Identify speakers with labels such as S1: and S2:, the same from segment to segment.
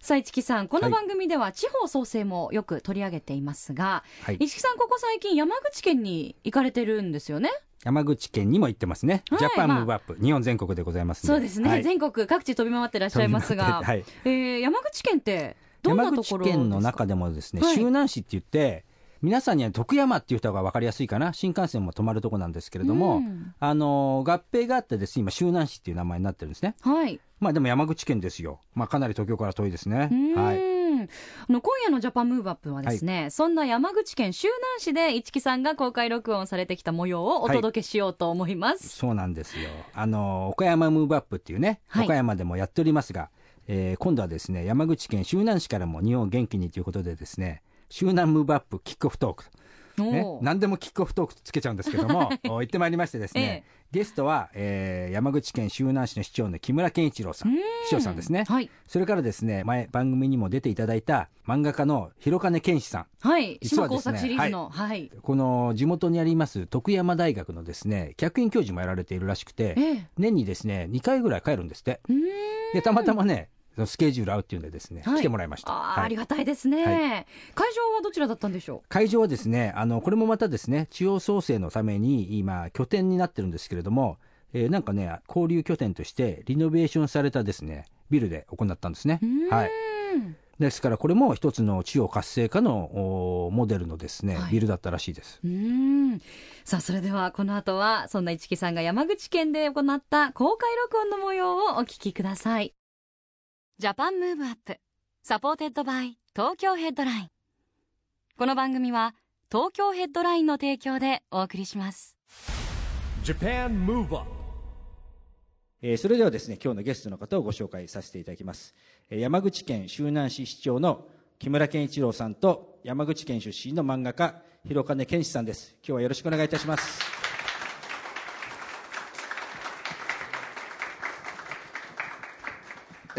S1: さあ、市木さん、この
S2: はい
S1: 番組では地方創生もよく取り上げていますが、
S2: はい。
S1: 市木さん、ここ最近山口県に行かれてるんですよね？
S2: 山口県にも行ってますね、
S1: はい
S2: ジャパン
S1: まあ
S2: ムーブアップ、日本全国でございますん
S1: そうですね、
S2: はい。
S1: 全国各地飛び回ってらっしゃいますが、
S2: はい。
S1: えー山口県ってどんな
S2: 山
S1: ところですか？
S2: 口県の中でもですね、
S1: はい。
S2: 周南市って言って皆さんには徳山っていう人が分かりやすいかな。新幹線も止まるとこなんですけれども、
S1: うん。
S2: あの合併があってですね今周南市っていう名前になってるんですね。
S1: はい。
S2: まあでも山口県ですよ。まあかなり東京から遠いですね。はい。
S1: あの今夜のジャパンムーブアップはですね、そんな山口県周南市で市木さんが公開録音されてきた模様をお届けしようと思います。
S2: そうなんですよ。あの、岡山ムーブアップっていうね、
S1: はい
S2: 岡山でもやっておりますが、えー今度はですね、山口県周南市からも日本を元気にということでですね、周南ムーブアップキックオフトーク。ね何でもキックオフトークつけちゃうんですけども、お行ってまいりましてですね、ゲストは、えー山口県周南市の市長の木村健一郎さん、市長さんですね。
S1: はい。
S2: それからですね、前番組にも出ていただいた漫画家の広金健志さん。
S1: はい。
S2: 実はですね
S1: 作シリーズの。はい。
S2: この地元にあります徳山大学のですね、客員教授もやられているらしくて、
S1: ええ
S2: 年にですね、2回ぐらい帰るんですって。で、たまたまね、スケジュール合うっていうんでですね、
S1: はい。
S2: 来てもらいました。
S1: あありがたいですね、
S2: は
S1: 会場はどちらだったんでしょ
S2: 会場はですね、あの、これもまたですね、地方創生のために今、拠点になってるんですけれども、えーなんかね、交流拠点としてリノベーションされたですね、ビルで行ったんですね。はい。ですから、これも一つの地方活性化のおモデルのですね、
S1: はい。
S2: ビルだったらしいです。
S1: うーん。さあそれではこの後はそんな一木さんが山口県で行った公開録音の模様をお聞きください Japan Move Up supported by Tokyo Headline この番組は東京ヘッドラインの提供でお送りします
S3: Japan Move Up
S2: えーそれではですね、今日のゲストの方をご紹介させていただきます。えー山口県周南市市長の木村健一郎さんと、山口県出身の漫画家、広金健志さんです。今日はよろしくお願いいたします。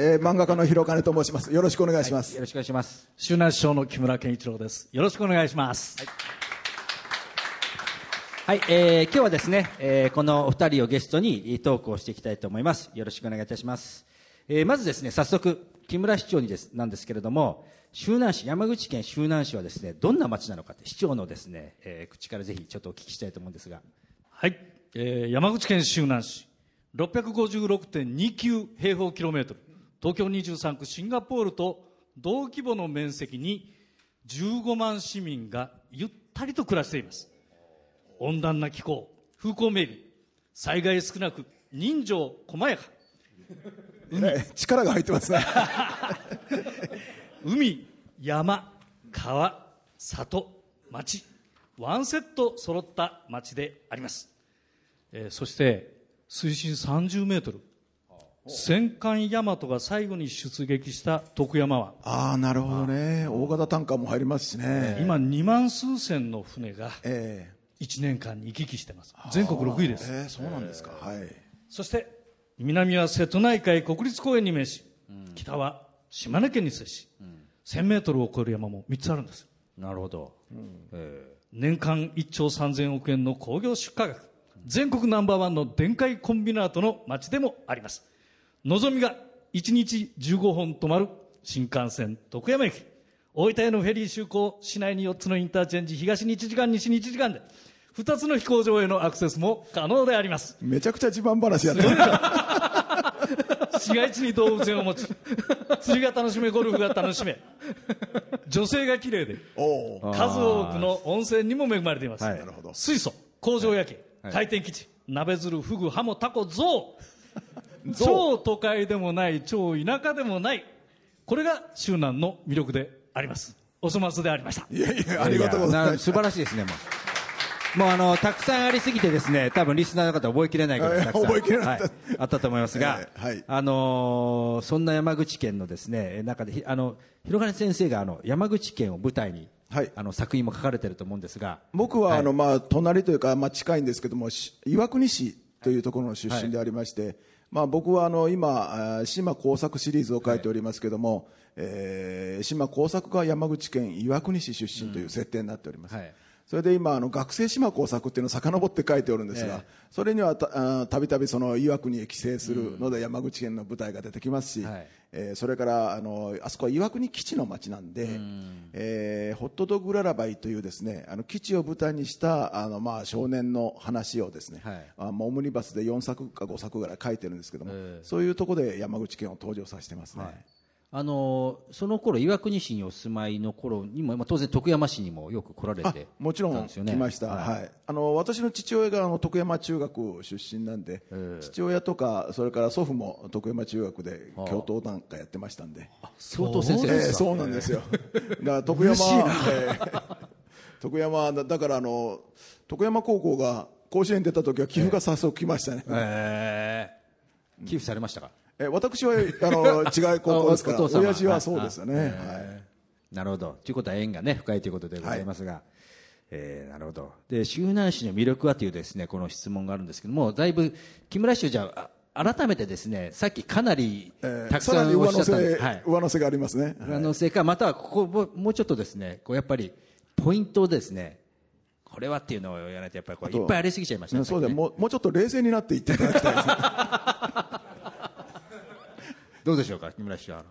S4: えー漫画家の広金と申します。よろしくお願いします。
S2: よろしくお願いします。
S5: 周南市長の木村健一郎です。よろしくお願いします。
S2: はい、えー今日はですね、えーこのお二人をゲストにトークをしていきたいと思います。よろしくお願いいたします。えーまずですね、早速、木村市長にです、なんですけれども、周南市、山口県周南市はですね、どんな町なのかって、市長のですね、えー口からぜひちょっとお聞きしたいと思うんですが。
S5: はい、えー山口県周南市、656.29平方キロメートル、東京23区シンガポールと同規模の面積に15万市民がゆったりと暮らしています。温暖な気候、風光明媚、災害少なく、人情細やか、
S4: えー力が入ってますね。
S5: 海、山、川、里、町、ワンセット揃った町であります。えーそして、水深30メートル。戦艦大和が最後に出撃した徳山湾。
S4: ああ、なるほどね。大型タンカーも入りますしね。
S5: 今2万数千の船が
S4: え
S5: 1年間に行き来してます。全国6位で
S4: ー
S5: す。
S4: えーそうなんですか。はい。
S5: そして、南は瀬戸内海国立公園に面し、北は島根県に接し、1000メートルを超える山も3つあるんです。
S2: なるほど。
S5: 年間1兆3000億円の工業出荷額、全国ナンバーワンの電解コンビナートの街でもあります。のぞみが1日15本止まる新幹線徳山駅。大分へのフェリー就航、市内に4つのインターチェンジ、東に1時間、西に1時間で、2つの飛行場へのアクセスも可能であります。
S4: めちゃくちゃ地盤話やってる。
S5: 市街地に動物園を持ち、釣りが楽しめ、ゴルフが楽しめ、女性が綺麗で。数多くの温泉にも恵まれています。
S2: はい。
S5: 水素、工場夜景、
S2: はい
S5: 回転基地、鍋鶴、フグ、ハモ、タコ、ゾウ。超都会でもない、超田舎でもない。これが周南の魅力であります。お粗末でありました。
S4: いやいや、ありがとうございます。
S2: 素晴らしいですね、もう。もうあの、たくさんありすぎてですね、多分リスナーの方覚えきれないぐらいたくさん、
S4: 覚えきれなかった
S2: はいあったと思いますが、
S4: ええはい
S2: あのーそんな山口県のですね、中で、ひあの、広金先生があの、山口県を舞台に
S4: はい
S2: あの作品も書かれてると思うんですが
S4: 僕は、
S2: はい
S4: あのまあ、隣というか、まあ、近いんですけどもし岩国市というところの出身でありまして、まあ、僕はあの今島工作シリーズを書いておりますけども、えー島工作が山口県岩国市出身という設定になっております、
S2: はい
S4: それで今あの学生島工作っていうのを遡って書いておるんですが、
S2: ええ。
S4: それにはたびたびその岩国へ帰省するので山口県の舞台が出てきますし、
S2: はい。
S4: えーそれからあのあそこは岩国基地の町なんで、えーホットドッグララバイというですねあの基地を舞台にしたあの、まあ、少年の話をですね、まあオムニバスで4作か5作ぐらい書いてるんですけども、
S2: ええ。
S4: そういうところで山口県を登場させてますね。
S2: あのその頃岩国市にお住まいの頃にも、まあ、当然徳山市にもよく来られ
S4: あ
S2: て
S4: もちろん
S2: たんですよね。
S4: 来ました、はい。あの私の父親があの徳山中学出身なんで、
S2: ええ。
S4: 父親とかそれから祖父も徳山中学で教頭なんかやってましたんで、
S2: 教頭先生
S4: ええ
S2: ですか、
S4: そうなんですよ、だから徳山、ええ。徳山だだからあの徳山高校が甲子園出た時は寄付が早速来ましたね、
S2: えー寄付されましたか？
S4: え私はあの 違う高校ですから親父はそうですよね、
S2: あ
S4: はい。
S2: なるほど。ということは縁がね深いということでございますが、えーなるほど。で周南市の魅力はというですねこの質問があるんですけどもだいぶ木村市長じゃあ改めてですねさっきかなり
S4: ええ
S2: たく
S4: さ
S2: んおっしゃった。んで、
S4: せ、
S2: はい、
S4: 上乗せがありますね、
S2: 上乗せかまたはここももうちょっとですねこうやっぱりポイントをですねこれはっていうのをやらないとやっぱりこいっぱいありすぎちゃいましたね
S4: ねそうだもうもうちょっと冷静になっていっていただきたいですね
S2: どうでしょうか木村市長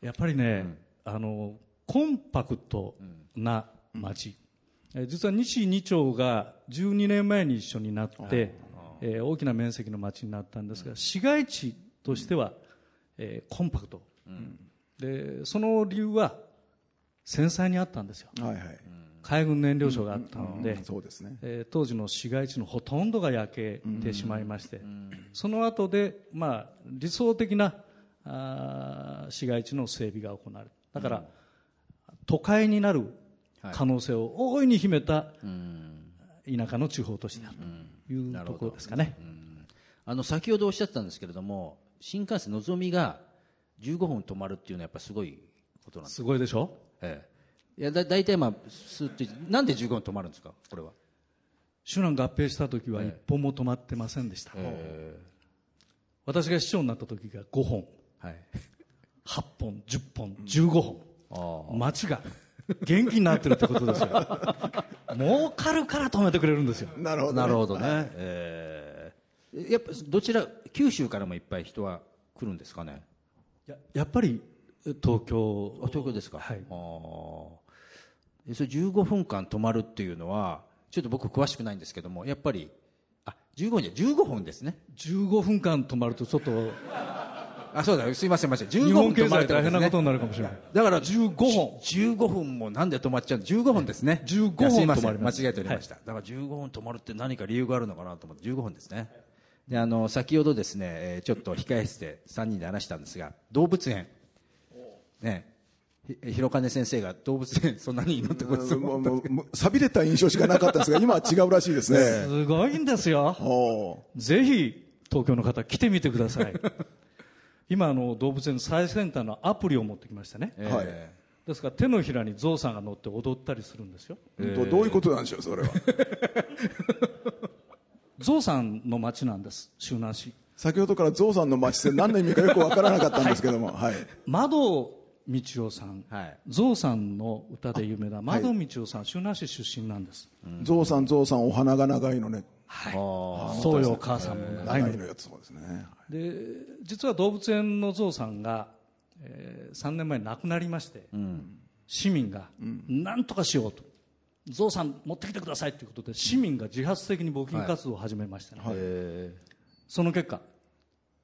S5: やっぱりね、あのコンパクトな町、えー実は西2町が12年前に一緒になって、えー大きな面積の町になったんですが、市街地としては、えーコンパクト、でその理由は繊細にあったんですよ。
S4: はいはい、
S5: 海軍燃料所があったので、
S4: そうですね。
S5: えー当時の市街地のほとんどが焼けてしまいまして、その後で、まあ、理想的なあー市街地の整備が行われるだから、都会になる可能性を大いに秘めた田舎の地方都市であるというところですかね。
S2: あの先ほどおっしゃってたんですけれども新幹線のぞみが15分止まるっていうのはやっぱすごいことなんです
S5: すごいでしょ？
S2: ええ、いやだ大体まあスーッとなんで15分止まるんですか？これは、
S5: 首南合併した時は一本も止まってませんでした、私が市長になった時が5本。
S2: はい、
S5: 8本10本15本。町が元気になってるってことですよ。儲かるから止めてくれるんですよ。
S4: なるほど、ね、
S2: なるほどね、ええ。やっぱどちら九州からもいっぱい人は来るんですかね？
S5: ややっぱり東京。
S2: あ東京ですか、
S5: はい。
S2: あーでそれ15分間止まるっていうのはちょっと僕詳しくないんですけどもやっぱりあ15分じゃ15分ですね。
S5: 15分間止まるとちょっと
S2: あそうだすいません間違え15
S5: 日
S2: 分
S5: 本経済
S2: 止まると
S5: 大変なことになるかもしれない
S2: だから
S5: 15本。
S2: 15分もなんで止まっちゃうの15分ですね。
S5: 15
S2: いやすいません。
S5: 止まり
S2: 間違えておりました、だから15分止まるって何か理由があるのかなと思って15分ですね。であの先ほどですね、えーちょっと控え室で3人で話したんですが動物園。ね。ひ広金先生が動物園 そんなにいいのってことです
S4: もうもうもう錆びれた印象しかなかったんですが今は違うらしいですね。
S5: すごいんですよ。
S4: お
S5: ぜひ東京の方来てみてください。今あの動物園最先端のアプリを持ってきましたね。
S4: ー。はい。
S5: ですから手のひらにゾウさんが乗って踊ったりするんですよ。
S4: どどういうことなんでしょうそれは。
S5: ゾウさんの町なんです周南市。
S4: 先ほどからゾウさんの町って何の意味かよくわからなかったんですけども。はい。
S5: 窓道夫さん、
S2: はい。
S5: ゾウさんの歌で有名な窓道夫さん、周南市出身なんです、
S4: ゾウさんゾウさんお花が長いのね。
S5: そうよ母さんも長いの。
S4: やつそうですね。
S5: で実は動物園のゾウさんが、えー3年前に亡くなりまして、市民が何とかしようと、ゾウさん持ってきてくださいということで市民が自発的に募金活動を始めましたね、その結果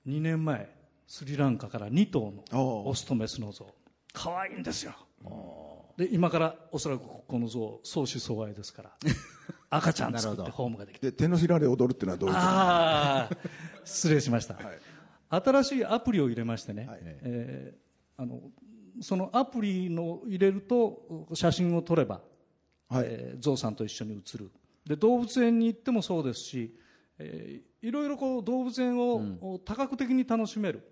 S5: 2年前スリランカから2頭のオスとメスのゾウ可愛いんですよ。で今からおそらくこのゾウ相思相愛ですから。赤ちゃん作ってホームができて。
S4: で手のひらで踊るっていうのはどういうこと？
S5: ああ失礼しました、新しいアプリを入れましてね、えーあのそのアプリの入れると写真を撮れば、
S4: はい。
S5: えーゾウさんと一緒に写る。で動物園に行ってもそうですし、えーいろいろこう動物園を、多角的に楽しめる、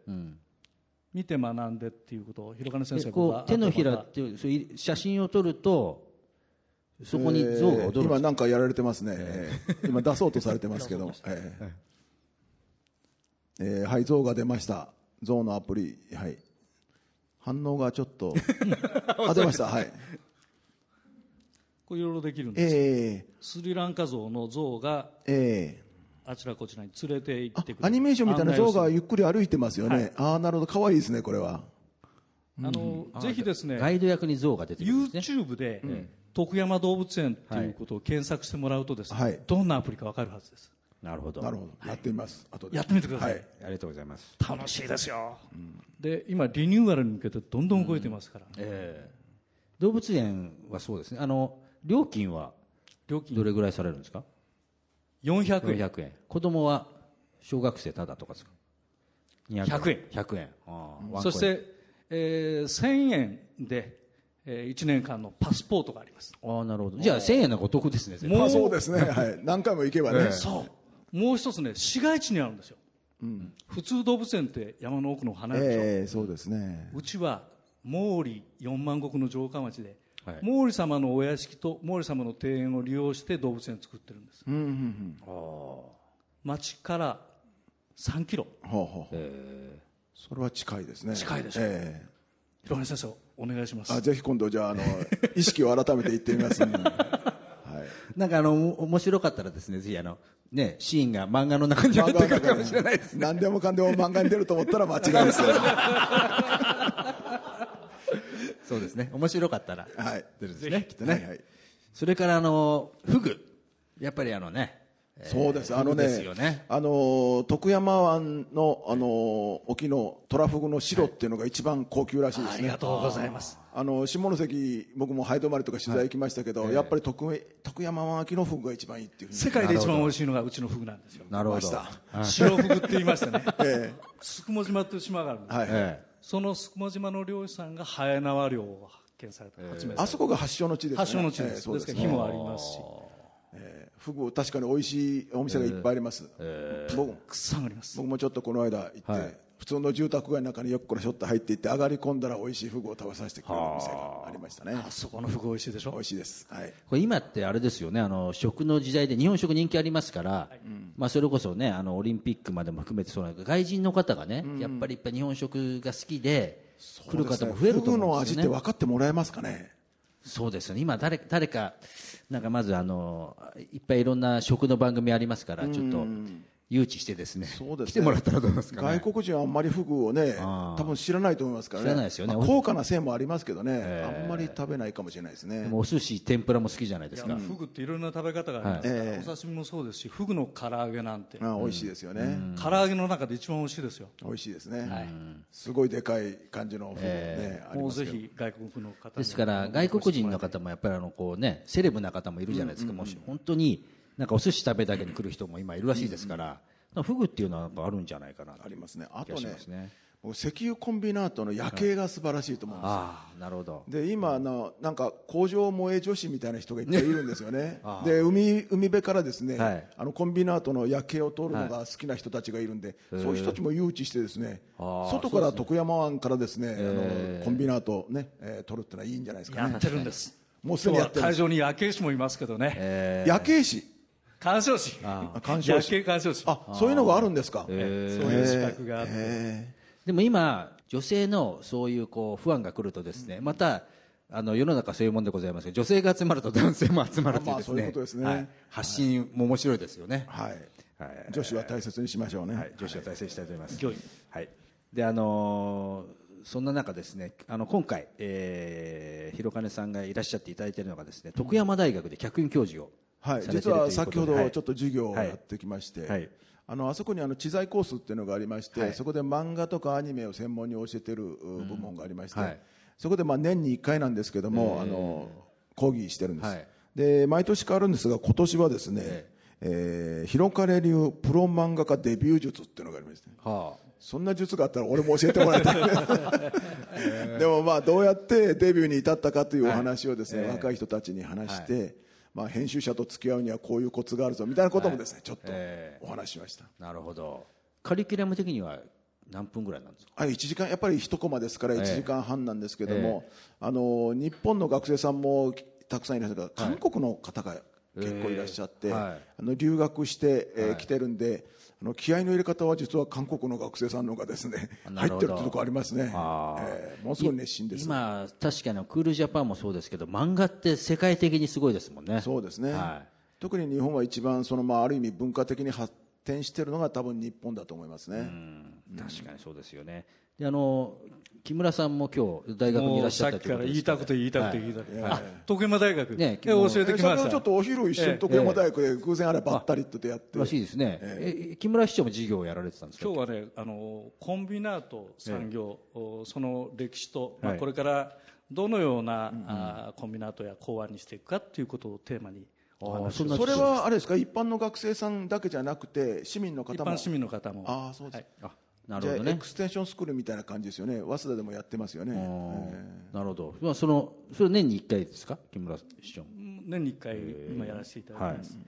S5: 見て学んでっていうことを広金先
S2: え
S5: 生
S2: こう手のひらっていう写真を撮るとそこに像が踊る。んですか
S4: 今なんかやられてますね、えー。今出そうとされてますけど、えー。えーはい像が出ました。像のアプリ。はい。反応がちょっと あ出ました。はい。
S5: こういろいろできるんです、
S4: え
S5: スリランカ像の像が
S4: ー、えー
S5: あちらこちらに連れて行
S4: あ
S5: ってくれる。
S4: アニメーションみたいな像がゆっくり歩いてますよね、
S5: はい。
S4: ああなるほど。可愛いですねこれは。
S5: あのぜひですね
S2: ガイド役に像が出てくるんですね。
S5: YouTube で、徳山動物園っていうことを検索してもらうとですね、
S4: はい。
S5: どんなアプリかわかるはずです。
S2: なるほど。
S4: なるほど、やってみます。後で。
S5: やってみてください、
S4: はい。
S2: ありがとうございます。
S5: 楽しいですよ、で今リニューアルに向けてどんどん動いてますから、
S2: ええ。動物園はそうですね。あの料金は
S5: 料金。
S2: どれぐらいされるんですか？
S5: 400円。
S2: 400円。子供は小学生ただとかですか？200
S5: 100円。
S2: 100円。ああワンコイン。
S5: そして、えー1000円で、え1年間のパスポートがあります。
S2: ああなるほど。じゃあ1000円なんかお得ですね絶対
S4: まあそうですね、はい、何回も行けばね、
S5: そう。もう一つね市街地にあるんですよ、普通動物園って山の奥の離れでしょ、
S4: ええそうですね。
S5: うちは毛利四万石の城下町で、
S2: はい
S5: 毛利様のお屋敷と毛利様の庭園を利用して動物園を作ってるんです、
S4: うんうん
S5: 町から3キロ。
S4: うんほうほう。ほうそれは近いですね。
S5: 近いでしょ
S4: ええ。
S5: 広根先生お願いします。
S4: あぜひ今度じゃああの 意識を改めて言ってみます、う んはい。
S2: なんかあのお面白かったらですねぜひあのねシーンが漫画の中に出てくるかもしれないですね。
S4: 何でもかんでも漫画に出ると思ったら間違いですよ
S2: そうですね。面白かったら
S4: はい。
S2: 出るんですね。きっとね、
S4: はいはい。
S2: それからあのフグ。やっぱりあのね
S4: そうです、あのね
S2: ね。
S4: あの徳山湾のあの沖のトラフグの白っていうのが一番高級らしいですね、
S5: ありがとうございます。
S4: あの下関、僕もハイドマリとか取材行きましたけど、やっぱり徳徳山湾沖のフグが一番いいっていう
S5: 世界で一番美味しいのがうちのフグなんですよ。
S2: なるほど。
S5: 白フグって言いましてね。
S4: え
S5: 宿毛島という島があるんです、
S4: はい。
S2: え
S5: その宿毛島の漁師さんがハエ縄漁を発見された、発明され
S4: あそこが発祥の地ですね。
S5: た発祥の地です、
S4: ええそうです。
S5: ですから火もありますし。
S4: フグ確かに美味しいお店がいっぱいあります、僕
S5: たくさんあります。
S4: 僕もちょっとこの間行って、
S2: はい
S4: 普通の住宅街の中によっこらしょって入っていって上がり込んだら美味しいフグを食べさせてくれるお店がありましたね。
S5: あそこのフグ美味しいでしょ？
S4: 美味しいです。はい。
S2: これ今ってあれですよねあの食の時代で日本食人気ありますから、まあ、それこそねあのオリンピックまでも含めてそうなんだけど外人の方がね、やっぱりいっぱい日本食が好きで来る方も増えると
S4: フグの味って
S2: 思うんですよね。
S4: 分かってもらえますかね？
S2: そうですよね。今誰誰かなんかまずあのいっぱいいろんな食の番組ありますからちょっと誘致してですね
S4: そうですね。
S2: 来てもらったらどうですかね。
S4: 外国人はあんまりフグをね多分知らないと思いますからね。
S2: 知らないですよね。
S4: まあ高価なせいもありますけどね、あんまり食べないかもしれないですね。
S2: でもお寿司天ぷらも好きじゃないですか。
S5: いやフグっていろいろな食べ方がありますから、お刺身もそうですしフグの唐揚げなんて、
S4: あー美味しいですよね、
S5: 唐揚げの中で一番美味しいですよ。
S4: 美味しいですね、すごいでかい感じのフグね、あり
S5: もうぜひ外国の方に
S2: ですから外国人の方もやっぱりあのこうねセレブな方もいるじゃないですか、もし本当になんかお寿司食べだけに来る人も今いるらしいですから、フグっていうのはあるんじゃないかな。
S4: ありますね。あとね石油コンビナートの夜景が素晴らしいと思うんですよ、
S2: ああなるほど。
S4: で今あのなんか工場萌え女子みたいな人がいっぱいいるんですよね。で海海辺からですね、
S2: はい。
S4: あのコンビナートの夜景を撮るのが好きな人たちがいるんで、そういう人たちも誘致してですね外から徳山湾からですね、あのコンビナートね、えー撮るってのはいいんじゃないですかね。
S5: やってるんです。
S4: もうすでにやってるんです。
S5: 会場に夜景師もいますけどね、
S4: 夜景師
S5: 鑑賞師。
S4: あ鑑賞
S5: 夜
S4: 師。
S5: 景鑑賞師。
S4: あそういうのがあるんですか、
S5: そういう資格があって、
S4: え
S2: でも今女性のそういうこう不安が来るとですね、またあの世の中そういうもんでございますけど女性が集まると男性も集まるというですね,、
S4: まあそういうことですね。
S2: はい。発信も面白いですよね、
S4: ーはい。
S2: はい。
S4: 女子は大切にしましょうね、
S2: はい、女子を大切にしたいと思います。
S5: 御意
S2: はい。で、あのーそんな中ですね、あの今回、えー、広金さんがいらっしゃっていただいているのがですね、徳山大学で客員教授を
S4: はい、実は先ほどちょっと授業をやってきまして、
S2: はい。はい。
S4: あのあそこにあの知財コースっていうのがありまして、
S2: はい。
S4: そこで漫画とかアニメを専門に教えてるう部門がありまして、
S2: はい。
S4: そこでまあ年に1回なんですけども、あの講義してるんです、
S2: はい。
S4: で毎年変わるんですが今年はですね、えー、広金流プロ漫画家デビュー術っていうのがありまして、
S2: は
S4: そんな術があったら俺も教えてもらいたい。でもまあどうやってデビューに至ったかというお話をですね、若い人たちに話して、まあ、編集者と付き合うにはこういうコツがあるぞみたいなこともですね、ちょっと
S2: え
S4: お話ししました。
S2: あ、なるほど。カリキュラム的には何分ぐらいなんですか？
S4: あ1時間やっぱり一コマですから
S2: ええ。
S4: 1時間半なんですけども、あの日本の学生さんもたくさんいらっしゃる。から韓国の方が結構いらっしゃって、
S2: ええ。はい。
S4: あの留学して、えー来てるんであの気合の入れ方は実は韓国の学生さんの方がですね入ってるってとこありますね、えーものすごい熱心です。
S2: 今確かにクールジャパンもそうですけど漫画って世界的にすごいですもんね。
S4: そうですね、
S2: はい。
S4: 特に日本は一番その、まあ、ある意味文化的に発展しているのが多分日本だと思いますね、
S2: 確かにそうですよね。であの木村さんも今日大学にいらっしゃった
S5: もうさっきから言いたくて言いたくて言いたくて、あ徳山大学、
S2: ね
S5: え教えてきました。
S4: ちょっとお昼一緒に徳山大学で偶然あればばったりとやって、
S2: らしいですね、え木村市長も授業をやられてたんですか？
S5: 今日はねあのコンビナート産業、おその歴史と、これからどのような、あコンビナートや港湾にしていくかということをテーマに
S4: それはあれですか？一般の学生さんだけじゃなくて市民の方も。
S5: 一般市民の方も。
S4: ああそうです、
S2: あなる
S4: じゃあ
S2: ほどね
S4: エクステンションスクールみたいな感じですよね。早稲田でもやってますよね、
S2: なるほど、まあ、そのそれ年に1回ですか？木村市長。
S5: 年に1回今やらせていただいてます、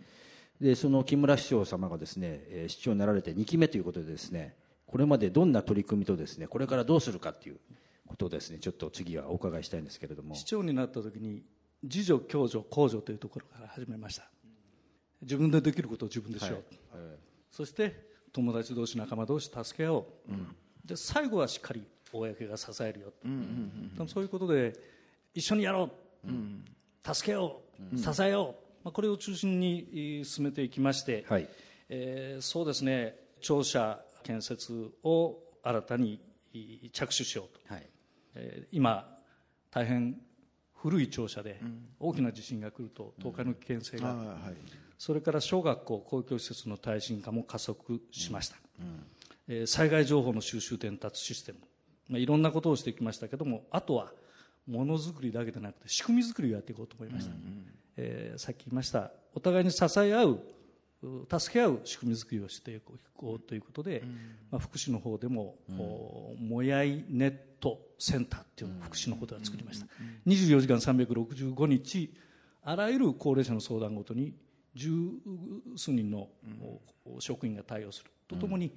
S2: でその木村市長様がですね、えー市長になられて2期目ということでですね。これまでどんな取り組みとですねこれからどうするかっていうことをですね。ちょっと次はお伺いしたいんですけれども。
S5: 市長になった時に自助共助公助というところから始めました。自分でできることを自分でしよう、そして友達同士仲間同士助け合おう、で最後はしっかり公が支えるよ、多分そういうことで一緒にやろう、助けよう、支えよう、まあ、これを中心にえー進めていきまして、
S2: はい。
S5: えーそうですね。庁舎建設を新たにえー着手しようと。
S2: はい。
S5: えー今、大変古い庁舎で大きな地震が来ると倒壊の危険性が、
S4: ああはい
S5: それから小学校、公共施設の耐震化も加速しました、えー災害情報の収集伝達システム、まあ、いろんなことをしてきましたけども、あとはものづくりだけでなくて仕組み作りをやっていこうと思いました、えーさっき言いました、お互いに支え合う、う助け合う仕組み作りをしていこうということで、まあ、福祉の方でも、おもやいネットセンターっていうのを福祉の方では作りました、24時間365日あらゆる高齢者の相談ごとに十数人のお職員が対応する。とともに、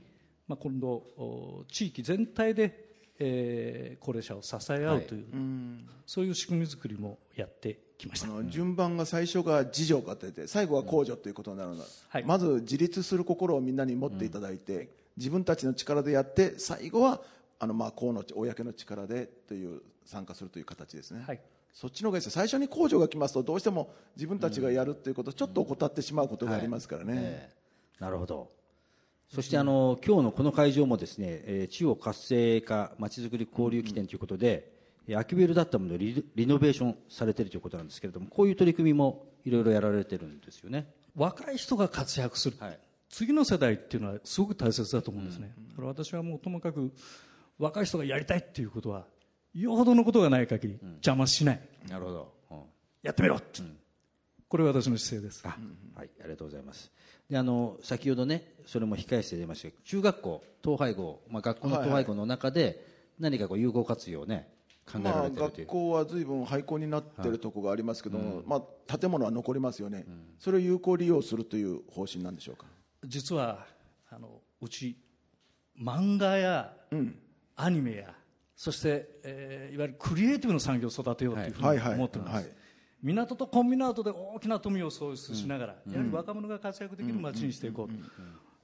S5: まあ、今度お地域全体で、えー高齢者を支え合うという、そういう仕組み作りもやってきました。
S4: あの順番が最初が自助が出て最後は公助ということになるの。で、
S5: はい。
S4: まず自立する心をみんなに持っていただいて、自分たちの力でやって最後はあのまあ公の公の力でという参加するという形ですね、
S5: はい。
S4: そっちの方がいいです最初に公助が来ますとどうしても自分たちがやるということをちょっと怠ってしまうことがありますからね、
S2: ええ。なるほど。そしてあの今日のこの会場もですね、えー地方活性化まちづくり交流起点ということで、えー空きビルだったものをリリノベーションされているということなんですけれどもこういう取り組みもいろいろやられてるんですよね。
S5: 若い人が活躍する、
S2: はい。
S5: 次の世代っていうのはすごく大切だと思うんですね、だから私はもうともかく若い人がやりたいっていうことはよほどのことがない限り邪魔しない、
S2: なるほど、うん。
S5: やってみろって、これは私の姿勢です。
S2: あはい、ありがとうございます。であの先ほどねそれも控え室で出ましたけど中学校統廃合、まあ、学校の統廃合の中で何かこう有効活用をね
S4: まあ、学校は随分廃校になっているところがありますけども、まあ、建物は残りますよね、それを有効利用するという方針なんでしょうか？
S5: 実はあのうち漫画やアニメやそして、えーいわゆるクリエイティブの産業を育てようというふうに
S4: はいはい
S5: 思っております、
S4: はい。
S5: 港とコンビナートで大きな富を創出しながら、やはり若者が活躍できる街にしていこうと、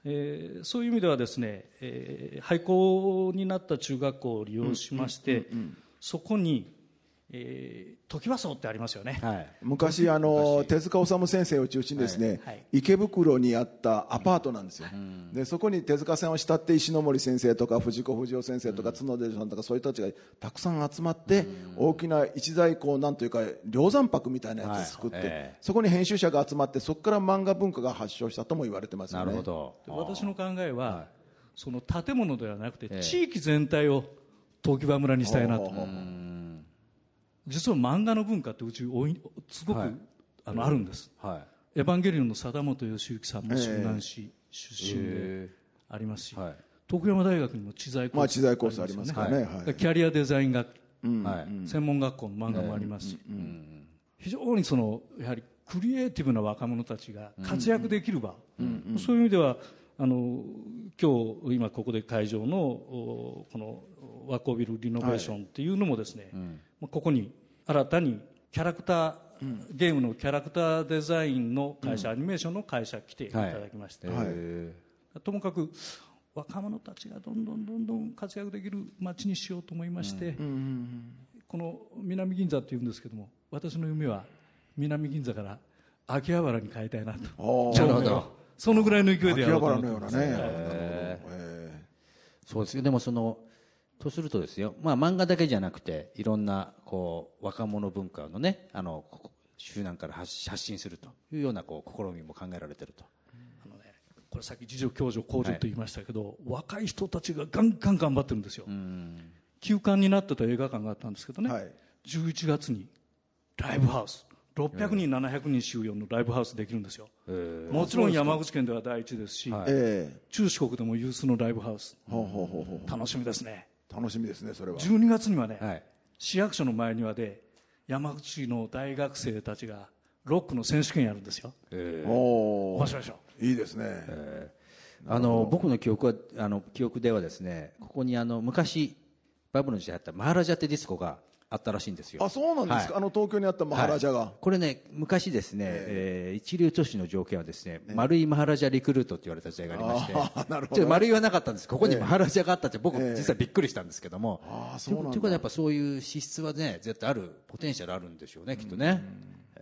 S5: えーそういう意味ではですね、えー廃校になった中学校を利用しまして、そこに、えー、時和荘ってありますよね、
S2: はい。
S4: 昔あの手塚治虫先生を中心にですね、
S5: はい。
S4: 池袋にあったアパートなんですよ、でそこに手塚さんを慕って石ノ森先生とか藤子不二雄先生とか角出さんとかそういう人たちがたくさん集まって、大きな一大こうなんというか梁山泊みたいなやつを作って、
S2: はい。ええ
S4: そこに編集者が集まってそこから漫画文化が発祥したとも言われてますよ
S2: な
S4: ね
S2: るほど。
S5: で私の考えは、その建物ではなくて、
S2: え。
S5: 地域全体を東木場村にしたいなと、実は漫画の文化ってうち多いすごく、
S2: はい。
S5: あのあるんです、
S2: はい。
S5: エヴァンゲリオンの貞本義行さんも周南市出身で
S2: へ
S5: ありますし、
S2: はい。
S5: 徳山大学にも知財コース
S4: まあ知財コースありますからね、
S5: だからキャリアデザイン学、
S2: はい。
S5: 専門学校の漫画もあります。し、非常にそのやはりクリエイティブな若者たちが活躍できる場、そういう意味ではあの今日今ここで会場のおこの和光ビルリノベーションっていうのもですね、まあここに新たにキャラクター、ゲームのキャラクターデザインの会社、アニメーションの会社来ていただきまして、
S4: はい。
S5: ともかく若者たちがどんどんどんどん活躍できる街にしようと思いまして、この南銀座っていうんですけども私の夢は南銀座から秋葉原に変えたいなと。
S4: おー。
S2: なるほど
S5: そのぐらいの勢いで
S4: 秋
S5: やろ
S4: 葉
S5: うと思って
S4: 原のようなね、
S5: ます
S4: ええ。
S2: そうです。よでもそのとするとですよ、まあ、漫画だけじゃなくていろんなこう若者文化のねあのここ周南から発発信するというようなこう試みも考えられてると。
S5: あのねこれさっき自助共助公助と言いましたけど、若い人たちがガンガン頑張ってるんですよ、休館になってた映画館があったんですけどね、
S4: はい。
S5: 11月にライブハウス600人、700人収容のライブハウスできるんですよ、もちろん山口県では第一ですし、
S2: はい。
S4: ええ
S5: 中四国でも有数のライブハウス。楽しみですね。
S4: 楽しみですねそれは。
S5: 12月にはね、
S2: はい。
S5: 市役所の前庭で山口の大学生たちがロックの選手権やるんですよ。
S4: おお
S5: 面白いでしょ。
S4: いいですね、
S2: あの僕の記憶はあの記憶ではですねここにあの昔バブルの時代あったマハラジャってディスコがあったらしいんですよ。
S4: あそうなんですか、
S2: はい。
S4: あの東京にあったマハラジャが、
S2: はい。これね昔ですね、えー一流都市の条件はですね、丸いマハラジャリクルートって言われた時代がありまして
S4: あーなるほど
S2: 丸いはなかったんです。ここに
S4: ええ。
S2: マハラジャがあったって僕
S4: ええ。
S2: 実はびっくりしたんですけども、
S4: あーそうなんだ。
S2: ということはやっぱそういう資質はね絶対あるポテンシャルあるんでしょうねきっとね、え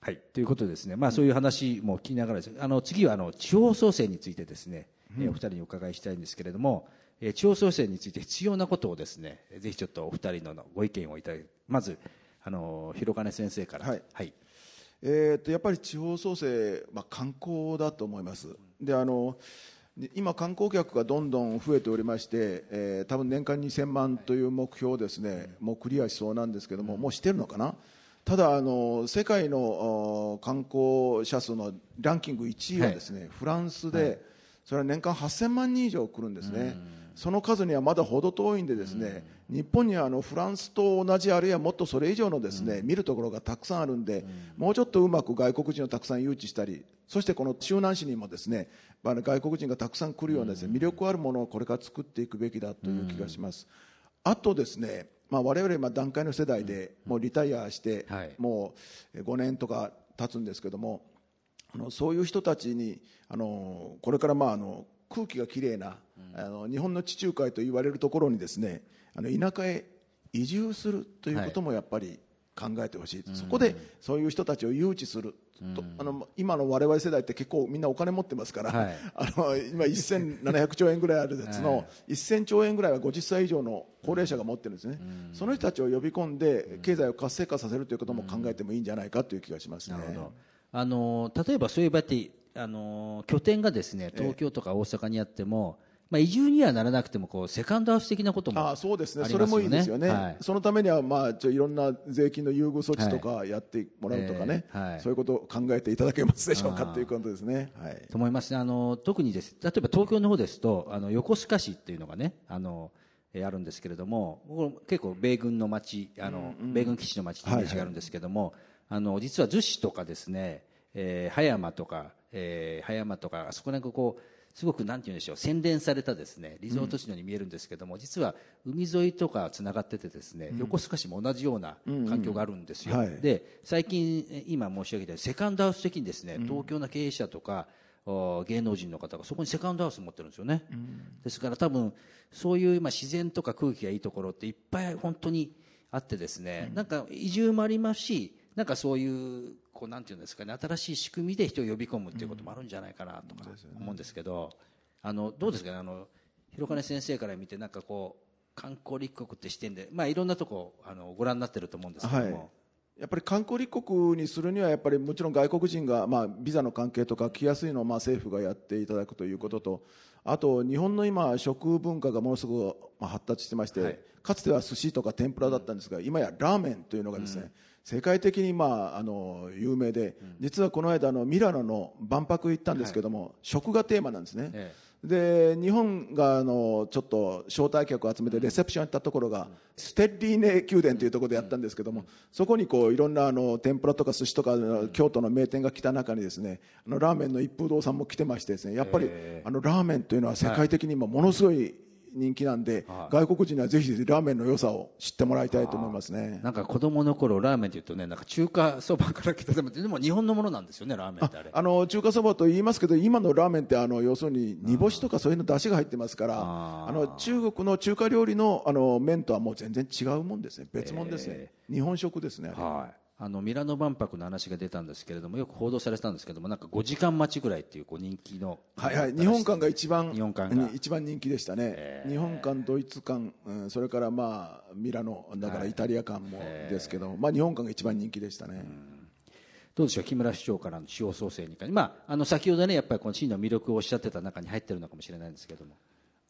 S2: ーはい。ということでですねまあそういう話も聞きながらです。あの次はあの地方創生についてですね、えーお二人にお伺いしたいんですけれども、えー地方創生について必要なことをですねぜひちょっとお二人のご意見をいただきまずあの広金先生から。
S4: はい。
S2: はい。
S4: えー、とやっぱり地方創生、まあ、観光だと思います。であので今、観光客がどんどん増えておりまして、えー多分年間2000万という目標をですね、もうクリアしそうなんですけども、もうしてるのかな、ただあの、世界のお観光者数のランキング1位はですね、フランスで、それは年間8000万人以上来るんですね、その数にはまだ程遠いんで、ですね、日本にはあのフランスと同じ、あるいはもっとそれ以上のですね、見るところがたくさんあるんで、もうちょっとうまく外国人をたくさん誘致したり、そしてこの周南市にもですね、まあ、外国人がたくさん来るようなです、ね、魅力あるものをこれから作っていくべきだという気がします。あとですね、まあ、我々今段階の世代でもうリタイアして、
S2: はい。
S4: もう5年とか経つんですけども、あのそういう人たちにあのこれからまああの空気がきれいな、あの日本の地中海と言われるところにですねあの田舎へ移住するということもやっぱり考えてほしい、そこでそういう人たちを誘致する。と、あの今の我々世代って結構みんなお金持ってますから、
S2: はい。
S4: あの今1700兆円ぐらいあるやつの 1000兆円ぐらいは50歳以上の高齢者が持ってるんですね、その人たちを呼び込んで経済を活性化させるということも考えてもいいんじゃないかという気がしますね。
S2: なるほど。あの例えばそういう場合ってあの拠点がですね東京とか大阪にあっても、まあ、移住にはならなくてもこうセカンドハウス的なことも
S4: ああそうですね。それ
S2: ますよね。
S4: もいいですよね、
S2: はい。
S4: そのためには、まあ、ちょいろんな税金の優遇措置とかやってもらうとかね、
S2: えーはい。
S4: そういうことを考えていただけますでしょうかということですね。はい。
S2: と思いますね。あの特にです。例えば東京の方ですとあの横須賀市っていうのがねあの、えーあるんですけれども結構米軍の町あの、米軍基地の町ってイメージがあるんですけども、あの実は逗子とかですね、えー葉山とか、えー葉山とかあそこなんかこうすごくなんて言うんでしょう洗練されたですねリゾート地のように見えるんですけども、実は海沿いとかつながっててですね、横須賀市も同じような環境があるんですよ、
S4: はい。
S2: で最近え今申し上げたようにセカンドハウス的にですね東京の経営者とか、お芸能人の方がそこにセカンドハウス持ってるんですよね、ですから多分そういうまあ自然とか空気がいいところっていっぱい本当にあってですね、なんか移住もありますしなんかそういうこうなんていうんですかね新しい仕組みで人を呼び込むっていうこともあるんじゃないかなとか思うんですけど、あのどうですかね？あの広金先生から見てなんかこう観光立国って視点で、まあ、いろんなとこあのご覧になってると思うんですけども、
S4: はい。やっぱり観光立国にするにはやっぱりもちろん外国人が、まあ、ビザの関係とか来やすいのをまあ政府がやっていただくということとあと日本の今食文化がものすごくまあ発達してまして、
S2: はい。
S4: かつては寿司とか天ぷらだったんですが今やラーメンというのがですね、世界的に、まあ、あの有名で、実はこの間あのミラノの万博行ったんですけども、食がテーマなんですね、
S2: え
S4: で日本があのちょっと招待客を集めてレセプションやったところが、ステッリーネ宮殿というところでやったんですけども、そこにこういろんなあの天ぷらとか寿司とか京都の名店が来た中にですねあのラーメンの一風堂さんも来てましてですねやっぱりあのラーメンというのは世界的に今ものすごい人気なんで、外国人にはぜひラーメンの良さを知ってもらいたいと思いますね。
S2: なんか子供の頃ラーメンって言うとねなんか中華そばから来たでもでも日本のものなんですよねラーメンってあれ。
S4: あの中華そばと言いますけど今のラーメンってあの要するに煮干しとかそういうの出汁が入ってますから
S2: あ
S4: の中国の中華料理のあの麺とはもう全然違うもんですね。別物ですね、日本食ですねあれ。
S2: はいあのミラノ万博の話が出たんですけれどもよく報道されてたんですけどもなんか5時間待ちぐらいっていうこう人気の
S4: はいはい、日本館が一番
S2: 日本館が。
S4: 一番人気でしたね、日本館、ドイツ館、うん、それからまあミラノ、だからイタリア館もですけど、まあ、日本館が一番人気でしたね、
S2: どうでしょう木村市長からの地方創生に関まあ、あの先ほどねやっぱりこの市の魅力をおっしゃってた中に入ってるのかもしれないんですけども。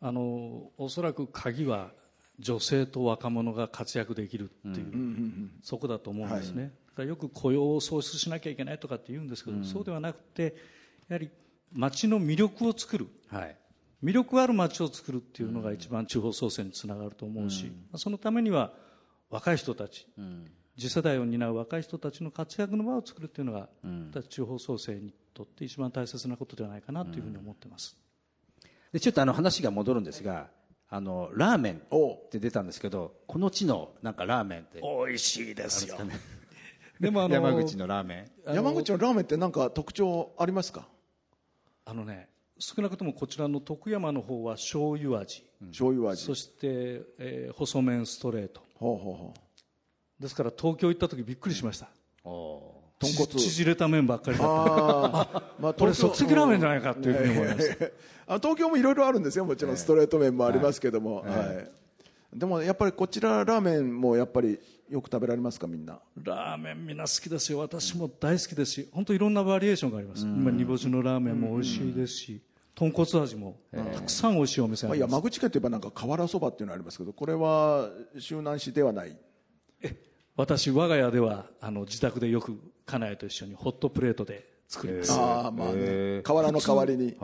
S5: あのおそらく鍵は女性と若者が活躍できるっていう、そこだと思うんですね、だからよく雇用を創出しなきゃいけないとかって言うんですけど、そうではなくてやはり街の魅力を作る。
S2: はい。
S5: 魅力ある街を作るっていうのが一番地方創生につながると思うし、そのためには若い人たち、次世代を担う若い人たちの活躍の場を作るっていうのが、私たち地方創生にとって一番大切なことではないかなというふうに思ってます。
S2: でちょっとあの話が戻るんですがあのラーメンって出たんですけどこの地のなんかラーメンって。
S5: 美味しいですよ。
S2: あるんで
S5: もあの
S2: 山口のラーメン。
S4: 山口のラーメンって何か特徴ありますか、
S5: あのね少なくともこちらの徳山の方は醤油味、
S4: 醤油味、
S5: そして、えー細麺ストレート。
S4: ほうほうほう。
S5: ですから東京行った時びっくりしました、
S2: お
S4: 豚骨。
S5: ち縮れた麺ばっかりだった。
S4: あー。まあ
S5: これ即席ラーメンじゃないかっていうふうに思いました、
S4: あ東京もいろいろあるんですよ。もちろんストレート麺もありますけども、はいでもやっぱりこちらラーメンもやっぱりよく食べられますかみんな？
S5: ラーメンみんな好きですよ。私も大好きですし本当いろんなバリエーションがあります、今煮干しのラーメンも美味しいですし、豚骨味もたくさん美味しいお店
S4: まあ、
S5: ります、
S4: 山口県といえばなんか瓦そばっていうのがありますけどこれは周南市ではない？
S5: 私我が家ではあの自宅でよく家内と一緒にホットプレートで作ります、
S4: ああまあね。瓦の代わりに、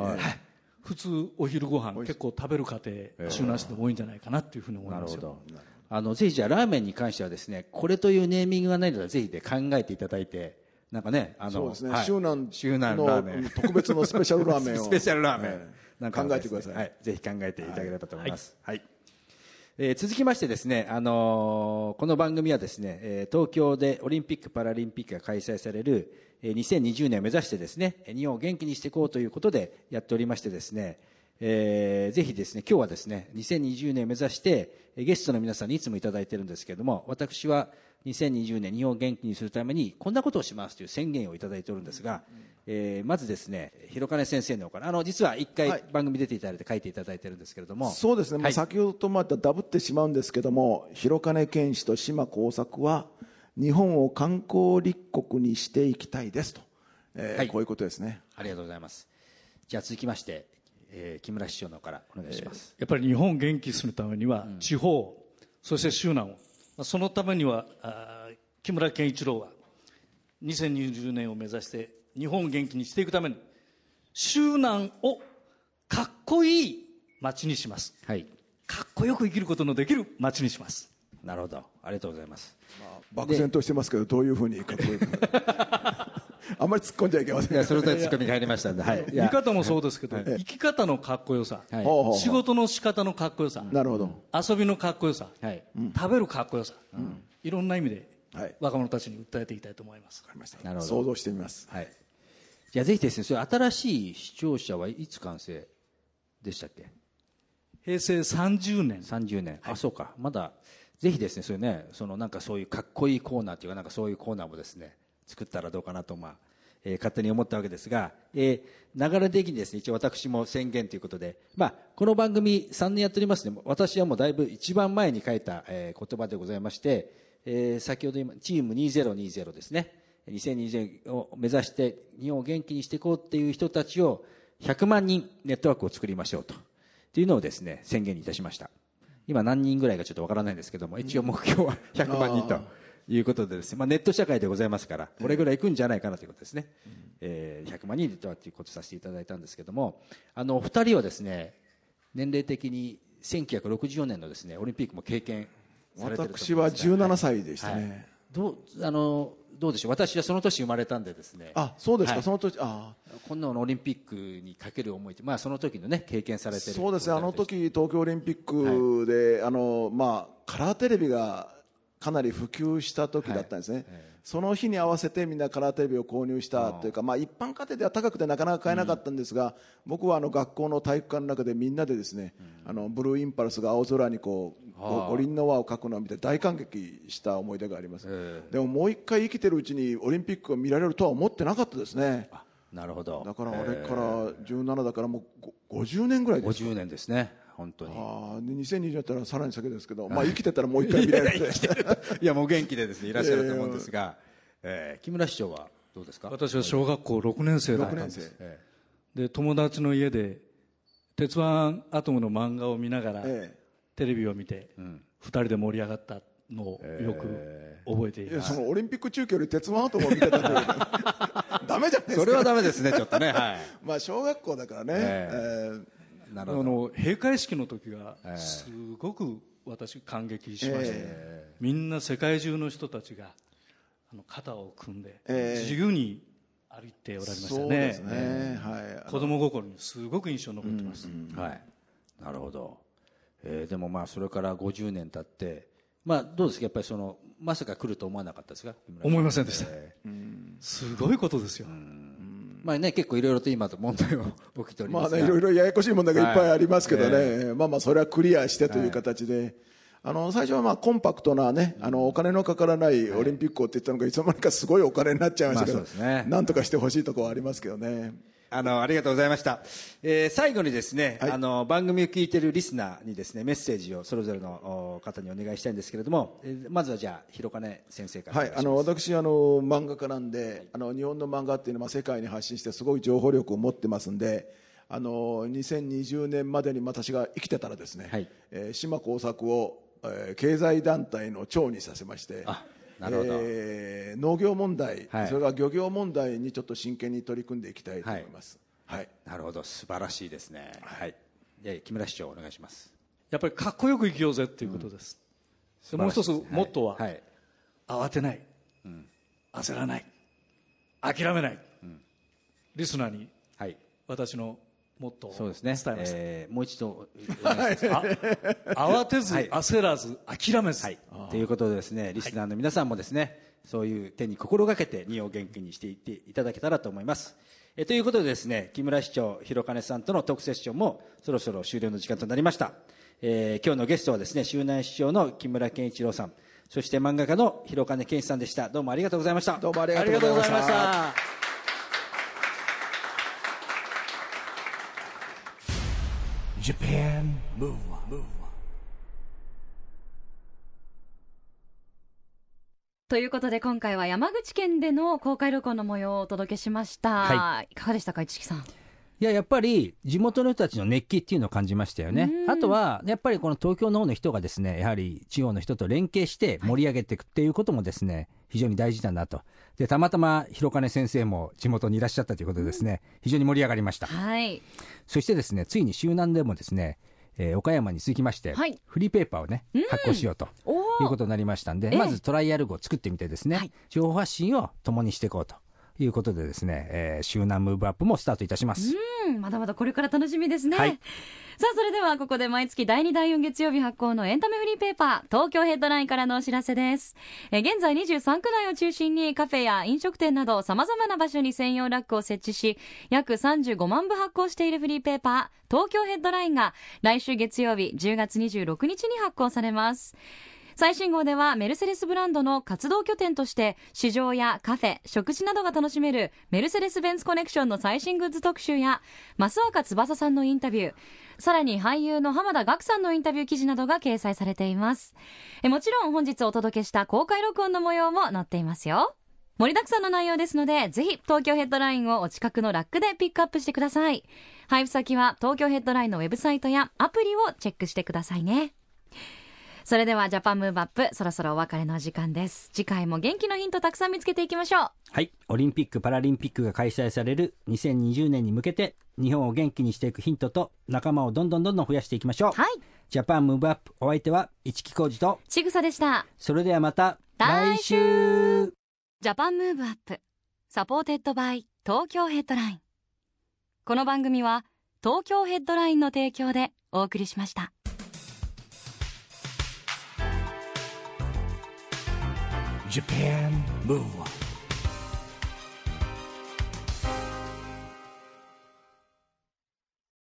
S5: 普通お昼ご飯結構食べる家庭周南市でも多いんじゃないかなっていうふうに思いますよ。
S2: あのぜひじゃあラーメンに関してはですねこれというネーミングがないのでぜひで考えていただいてなんかねあの
S4: そうですね、
S2: はい。
S4: 周南
S2: 周南
S4: の
S2: ラーメン。
S4: 特別のスペシャルラーメンを。
S2: スペシャルラーメン、
S4: はい。
S2: なんか
S4: 考えてください。
S2: はい、ぜひ考えていただければと思います、はいえー続きましてですね、あのーこの番組はですね、えー東京でオリンピック・パラリンピックが開催される、えー2020年を目指してですね日本を元気にしていこうということでやっておりましてですね、えーぜひですね今日はですね2020年を目指してえーゲストの皆さんにいつもいただいてるんですけれども私は2020年日本を元気にするためにこんなことをしますという宣言をいただいておるんですが、えーまずですね広金先生の方からあの実は一
S4: はい。
S2: 回番組出ていただいて書いていただいてるんですけれども、
S4: そうですね、まあ
S2: はい
S4: 先ほどとまたダブってしまうんですけども広金健志と島耕作は日本を観光立国にしていきたいですと、えー
S2: はい。
S4: こういうことですね。
S2: ありがとうございます。じゃあ続きまして、えー木村市長の方からお願いします、
S5: やっぱり日本を元気にするためには地方、そして周南をまあそのためにはあー木村健一郎は2020年を目指して日本を元気にしていくために周南をかっこいい街にします。
S2: はい。
S5: かっこよく生きることのできる街にします。
S2: なるほど。ありがとうございます。
S4: 漠然としてますけどどういうふうにかっこよく？あんまり突っ込んじゃいけません。
S2: いやそれとツッコミが入りましたんで、はい、
S5: 見方もそうですけど、生き方のかっこよさ、仕事の仕方のかっこよさ、
S4: なるほど、
S5: 遊びのかっこよさ、
S2: はい。
S5: 食べるかっこよさ、いろんな意味で
S4: はい。
S5: 若者たちに訴えていきたいと思います。
S4: わかりました。
S2: なるほど。
S4: 想像してみます。
S2: はい。じゃあぜひですねそれ新しい視聴者はいつ完成でしたっけ？
S5: 平成30年、
S2: 30年、あそうか。まだぜひですねそれねそのなんかそういうかっこいいコーナーっていうかなんかそういうコーナーもですね作ったらどうかなとまあ、えー勝手に思ったわけですが、えー流れ的にですね一応私も宣言ということでまあこの番組3年やっておりますので私はもうだいぶ一番前に書いた、えー言葉でございまして、えー先ほど言いまチーム2020ですね。2020年を目指して日本を元気にしていこうっていう人たちを100万人ネットワークを作りましょうと。っていうのをですね宣言にいたしました。今何人ぐらいかちょっとわからないんですけども一応目標は100万人と。いうことでですね、まあ、ネット社会でございますから、これぐらいいくんじゃないかなということですね。えー100万人でとはということをさせていただいたんですけども、あの、お二人はですね、年齢的に1964年のですね、オリンピックも経験されてると
S4: 私は
S2: 思うんですが
S4: 17歳でしたね、
S2: どう、あの、どうでしょう？私はその年生まれたんでですね。
S4: あそうですか、
S2: はい。
S4: その時あ
S2: こんなのオリンピックにかける思いって、まあその時のね、経験されてる
S4: そうですね、あの時東京オリンピックで、あのまあ、カラーテレビがかなり普及した時だったんですね、その日に合わせてみんなカラーテレビを購入したというか、まあ、一般家庭では高くてなかなか買えなかったんですが、僕はあの学校の体育館の中でみんなでですね、あのブルーインパルスが青空にこう、五輪の輪を描くのを見て大感激した思い出があります、
S2: え
S4: でももう一回生きてるうちにオリンピックが見られるとは思ってなかったですね。
S2: あなるほど。
S4: だからあれから17だからもうご50年ぐらいです
S2: 50年ですね、本当に。
S4: ああで2020年だったらさらに先ですけど、まあ、生きてたらもう一回見られる
S2: いや、もう元気でですね、いらっしゃると思うんですが、えー木村市長はどうですか？
S5: 私は小学校6年生だったんです。
S4: 6年生。
S2: え
S5: で友達の家で「鉄腕アトム」の漫画を見ながら、
S4: え
S5: テレビを見て、二人で盛り上がったのをよく覚えてい
S4: えいや
S5: ます、
S4: そのオリンピック中継より鉄腕アトムを見てたという。ダメじゃないですか。
S2: それはダメですね、ちょっとね。はい。
S4: まあ小学校だからね、
S2: え
S4: え。
S2: なるほど。
S5: あの閉会式の時が
S2: ええ。
S5: すごく私感激しまして、みんな世界中の人たちがあの肩を組んで、
S4: ええ。
S5: 自由に歩いておられました
S4: そう
S5: ね
S4: ですね、はい。
S5: 子供心にすごく印象に残ってます、
S2: はい。なるほど。えーでもまあ、それから50年経って、まあ、どうですか？やっぱりその、まさか来ると思わなかったですか？
S5: 思いませんでした。
S2: え
S5: すごいことですよ、
S2: ーまあね、結構いろいろと今と問題も起きておりますが。
S4: まあねいろいろややこしい問題がいっぱいありますけどね、まあまあそれはクリアしてという形で、あの最初はまあコンパクトなね、あのお金のかからないオリンピックをって言ったのがいつの間にかすごいお金になっちゃいましたけど、
S2: まあね。
S4: なんとかしてほしいところはありますけどね。
S2: あの、ありがとうございました。えー最後にですね、
S4: はい
S2: あの、番組を聞いているリスナーにですね、メッセージをそれぞれのお方にお願いしたいんですけれども、えーまずはじゃあ、広金先生からお
S4: はい。あの私あの漫画家なんで、あの日本の漫画っていうのは世界に発信してすごい情報力を持ってますんであの2020年までに私が生きてたらですね、
S2: はい
S4: えー島耕作を、えー経済団体の長にさせまして
S2: あ
S4: えー農業問題、
S2: はい。
S4: それから漁業問題にちょっと真剣に取り組んでいきたいと思います、はい。
S2: なるほど、素晴らしいですね。はい。で、木村市長お願いします。
S5: やっぱりかっこよく生きようぜっていうことです、でもう一つモットーは、
S2: はい。
S5: 慌てない、焦らない。諦めない、リスナーに
S2: はい。
S5: 私のモットーを
S2: そうですね。
S5: 伝えました、
S2: えーもう一度
S5: 慌てず、
S2: はい
S5: 焦らず諦めず、
S2: はい。ということでですね、リスナーの皆さんもですね、そういう手に心がけて、2を元気にしていっていただけたらと思います。えということでですね、木村市長、広金さんとのトークセッションもそろそろ終了の時間となりました。えー今日のゲストはですね、周南市長の木村健一郎さん、そして漫画家の広金健一さんでした。どうもありがとうございました。
S4: どうもありがとうございました
S3: Japan. Move Up,
S1: ということで今回は山口県での公開録音の模様をお届けしました、、
S2: はい。
S1: かがでしたか市木さん？
S2: いや、やっぱり地元の人たちの熱気っていうのを感じましたよね。あとは、やっぱりこの東京の方の人がですね、やはり地方の人と連携して盛り上げていくっていうこともですね、非常に大事だなと。で、たまたま広金先生も地元にいらっしゃったということでですね、非常に盛り上がりました。
S1: はい
S2: そしてですね、ついに周南でもですね、えー岡山に続きまして、
S1: はい
S2: フリーペーパーをね、発行しようと。
S1: お
S2: いうことになりましたんで、
S1: ええ
S2: まずトライアル号を作ってみてですね、
S1: はい
S2: 情報発信を共にしていこうということでですね、えー、周南ムーブアップもスタートいたします。
S1: うんまだまだこれから楽しみですね、
S2: はい。
S1: さあそれではここで毎月第2第4月曜日発行のエンタメフリーペーパー東京ヘッドラインからのお知らせです。えー現在23区内を中心にカフェや飲食店など様々な場所に専用ラックを設置し約35万部発行しているフリーペーパー東京ヘッドラインが来週月曜日10月26日に発行されます最新号ではメルセデスブランドの活動拠点として市場やカフェ食事などが楽しめるメルセデス・ベンツコネクションの最新グッズ特集や増岡翼さんのインタビューさらに俳優の浜田岳さんのインタビュー記事などが掲載されています。えもちろん本日お届けした公開録音の模様も載っていますよ。盛りだくさんの内容ですのでぜひ東京ヘッドラインをお近くのラックでピックアップしてください。配布先は東京ヘッドラインのウェブサイトやアプリをチェックしてくださいね。それではジャパンムーブアップそろそろお別れの時間です。次回も元気のヒントたくさん見つけていきましょう。
S2: はい。オリンピック・パラリンピックが開催される2020年に向けて、日本を元気にしていくヒントと仲間をどんどんどんどん増やしていきましょう。
S1: はい。
S2: Japan Move Up、お相手は一木広治と、
S1: ちぐさでした。
S2: それではまた
S1: 来
S2: 来週。
S1: Japan Move Up supported by Tokyo Headline。この番組は東京ヘッドラインの提供でお送りしました
S3: Japan Move